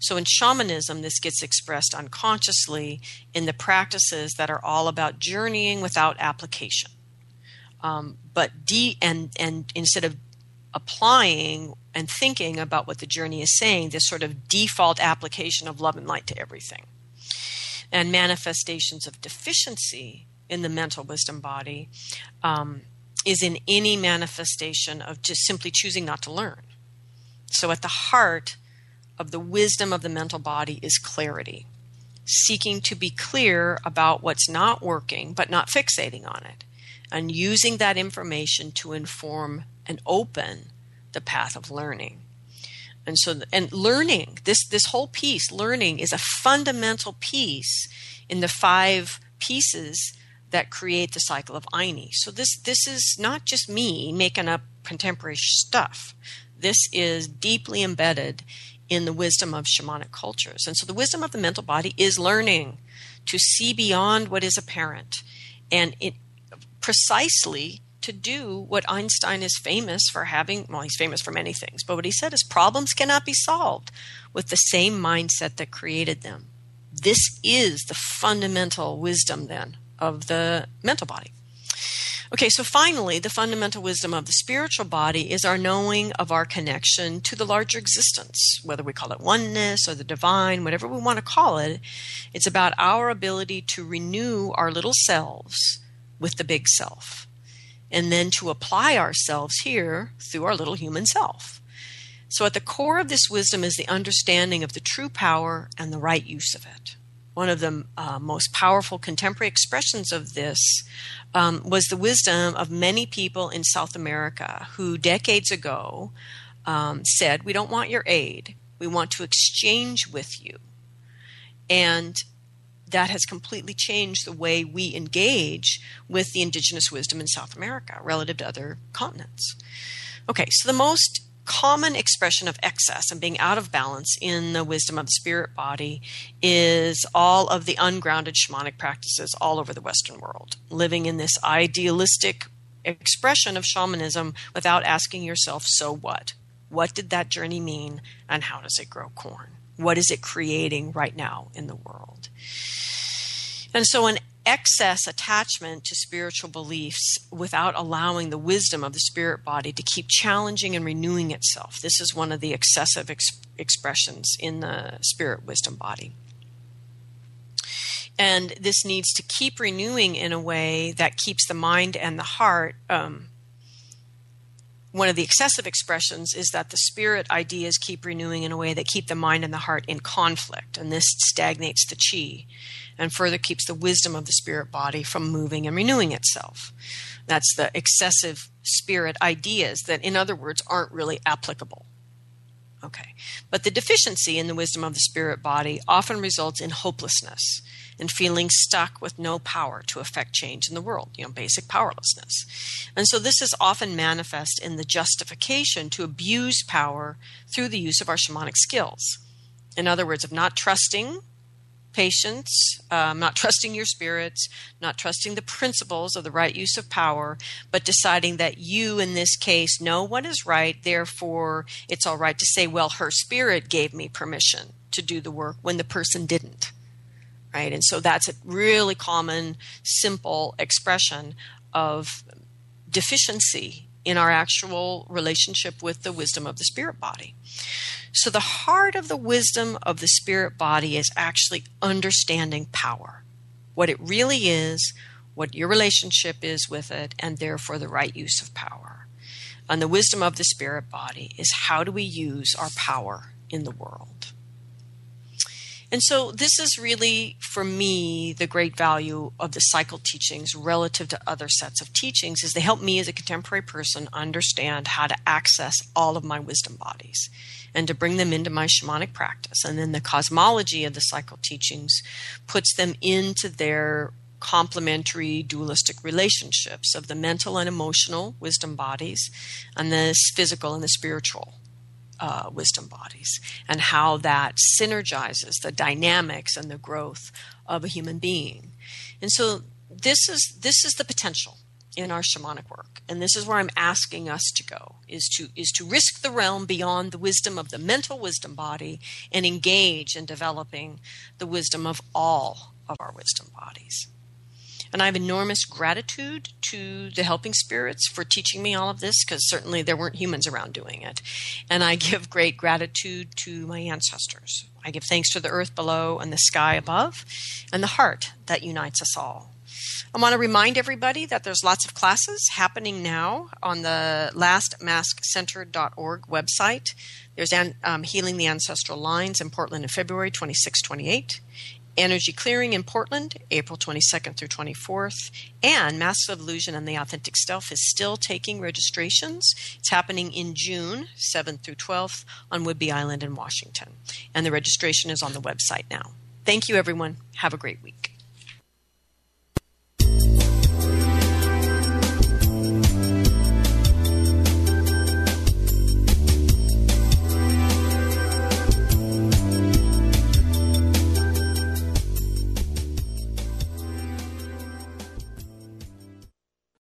So in shamanism, this gets expressed unconsciously in the practices that are all about journeying without application. Um, but de- and and instead of applying and thinking about what the journey is saying, this sort of default application of love and light to everything. And manifestations of deficiency in the mental wisdom body um, is in any manifestation of just simply choosing not to learn. So, at the heart of the wisdom of the mental body is clarity, seeking to be clear about what's not working, but not fixating on it, and using that information to inform and open the path of learning. And so, and learning, this, this whole piece, learning is a fundamental piece in the five pieces that create the cycle of Ayni. So this, this is not just me making up contemporary stuff. This is deeply embedded in the wisdom of shamanic cultures. And so the wisdom of the mental body is learning to see beyond what is apparent and it precisely to do what Einstein is famous for having. Well, he's famous for many things, but what he said is problems cannot be solved with the same mindset that created them. This is the fundamental wisdom then of the mental body. Okay, so finally, the fundamental wisdom of the spiritual body is our knowing of our connection to the larger existence, whether we call it oneness or the divine, whatever we want to call it. It's about our ability to renew our little selves with the big self and then to apply ourselves here through our little human self. So, at the core of this wisdom is the understanding of the true power and the right use of it. One of the uh, most powerful contemporary expressions of this um, was the wisdom of many people in South America who decades ago um, said, We don't want your aid, we want to exchange with you. And that has completely changed the way we engage with the indigenous wisdom in South America relative to other continents. Okay, so the most common expression of excess and being out of balance in the wisdom of the spirit body is all of the ungrounded shamanic practices all over the Western world, living in this idealistic expression of shamanism without asking yourself, so what? What did that journey mean, and how does it grow corn? What is it creating right now in the world? And so, an excess attachment to spiritual beliefs without allowing the wisdom of the spirit body to keep challenging and renewing itself. This is one of the excessive ex- expressions in the spirit wisdom body. And this needs to keep renewing in a way that keeps the mind and the heart. Um, one of the excessive expressions is that the spirit ideas keep renewing in a way that keep the mind and the heart in conflict, and this stagnates the chi and further keeps the wisdom of the spirit body from moving and renewing itself. That's the excessive spirit ideas that, in other words, aren't really applicable. Okay. But the deficiency in the wisdom of the spirit body often results in hopelessness and feeling stuck with no power to affect change in the world, you know, basic powerlessness. And so this is often manifest in the justification to abuse power through the use of our shamanic skills. In other words, of not trusting patience, um, not trusting your spirits, not trusting the principles of the right use of power, but deciding that you, in this case, know what is right. Therefore, it's all right to say, well, her spirit gave me permission to do the work when the person didn't. Right? And so that's a really common, simple expression of deficiency in our actual relationship with the wisdom of the spirit body. So, the heart of the wisdom of the spirit body is actually understanding power, what it really is, what your relationship is with it, and therefore the right use of power. And the wisdom of the spirit body is how do we use our power in the world? And so, this is really, for me, the great value of the cycle teachings relative to other sets of teachings is they help me as a contemporary person understand how to access all of my wisdom bodies and to bring them into my shamanic practice. And then the cosmology of the cycle teachings puts them into their complementary dualistic relationships of the mental and emotional wisdom bodies and the physical and the spiritual uh, wisdom bodies and how that synergizes the dynamics and the growth of a human being. And so this is this is the potential in our shamanic work and this is where i'm asking us to go is to is to risk the realm beyond the wisdom of the mental wisdom body and engage in developing the wisdom of all of our wisdom bodies and I have enormous gratitude to the helping spirits for teaching me all of this because certainly there weren't humans around doing it. And I give great gratitude to my ancestors. I give thanks to the earth below and the sky above and the heart that unites us all. I want to remind everybody that there's lots of classes happening now on the lastmaskcenter.org website. There's um, Healing the Ancestral Lines in Portland in February 26 28. Energy Clearing in Portland, April 22nd through 24th, and of Illusion and the Authentic Self is still taking registrations. It's happening in June 7th through 12th on Whidbey Island in Washington, and the registration is on the website now. Thank you, everyone. Have a great week.